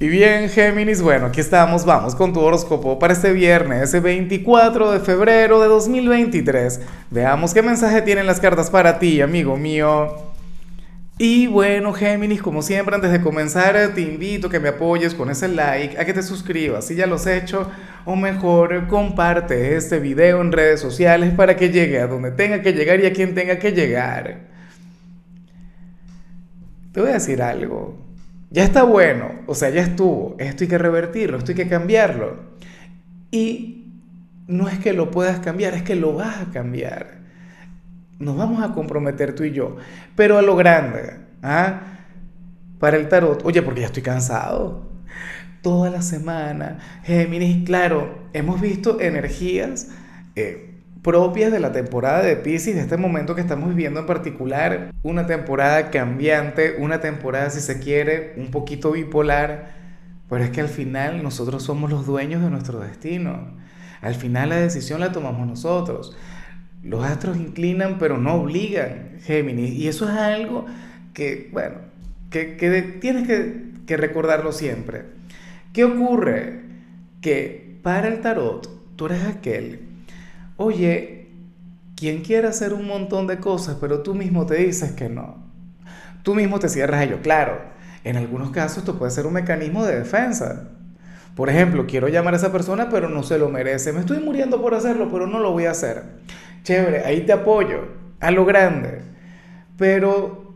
Y bien, Géminis, bueno, aquí estamos, vamos con tu horóscopo para este viernes, ese 24 de febrero de 2023. Veamos qué mensaje tienen las cartas para ti, amigo mío. Y bueno, Géminis, como siempre, antes de comenzar, te invito a que me apoyes con ese like, a que te suscribas si ya lo has hecho, o mejor, comparte este video en redes sociales para que llegue a donde tenga que llegar y a quien tenga que llegar. Te voy a decir algo ya está bueno, o sea, ya estuvo, esto hay que revertirlo, esto hay que cambiarlo. Y no es que lo puedas cambiar, es que lo vas a cambiar. Nos vamos a comprometer tú y yo, pero a lo grande, ¿ah? Para el tarot, oye, porque ya estoy cansado. Toda la semana, Géminis, claro, hemos visto energías. Eh, propias de la temporada de Pisces, de este momento que estamos viviendo en particular, una temporada cambiante, una temporada, si se quiere, un poquito bipolar, pero es que al final nosotros somos los dueños de nuestro destino. Al final la decisión la tomamos nosotros. Los astros inclinan, pero no obligan, Géminis. Y eso es algo que, bueno, que, tienes que, que recordarlo siempre. ¿Qué ocurre? Que para el tarot, tú eres aquel oye, quien quiere hacer un montón de cosas, pero tú mismo te dices que no. Tú mismo te cierras a ello. Claro, en algunos casos esto puede ser un mecanismo de defensa. Por ejemplo, quiero llamar a esa persona, pero no se lo merece. Me estoy muriendo por hacerlo, pero no lo voy a hacer. Chévere, ahí te apoyo, a lo grande. Pero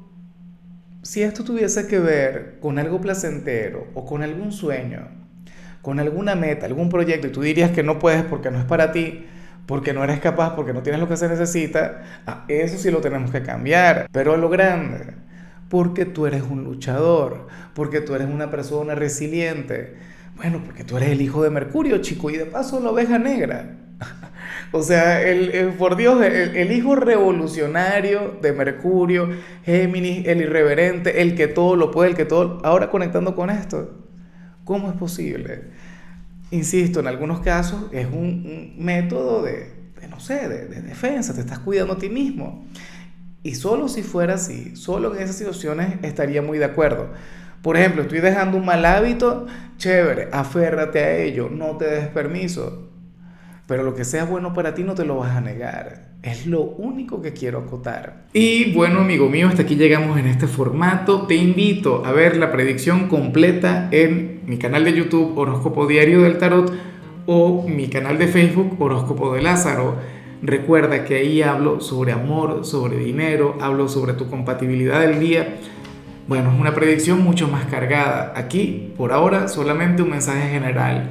si esto tuviese que ver con algo placentero o con algún sueño, con alguna meta, algún proyecto, y tú dirías que no puedes porque no es para ti, porque no eres capaz, porque no tienes lo que se necesita, eso sí lo tenemos que cambiar. Pero a lo grande, porque tú eres un luchador, porque tú eres una persona resiliente. Bueno, porque tú eres el hijo de Mercurio, chico, y de paso la oveja negra. o sea, el, por Dios, el, hijo revolucionario de Mercurio, Géminis, el irreverente, el que todo lo puede, el que todo... Ahora conectando con esto, ¿cómo es posible? Insisto, en algunos casos es un, método de, no sé, de, defensa, te estás cuidando a ti mismo. Y solo si fuera así, solo en esas situaciones estaría muy de acuerdo. Por ejemplo, estoy dejando un mal hábito, chévere, aférrate a ello, no te des permiso. Pero lo que sea bueno para ti no te lo vas a negar. Es lo único que quiero acotar. Y bueno, amigo mío, hasta aquí llegamos en este formato. Te invito a ver la predicción completa en mi canal de YouTube Horóscopo Diario del Tarot o mi canal de Facebook Horóscopo de Lázaro. Recuerda que ahí hablo sobre amor, sobre dinero, hablo sobre tu compatibilidad del día. Bueno, es una predicción mucho más cargada. Aquí, por ahora, solamente un mensaje general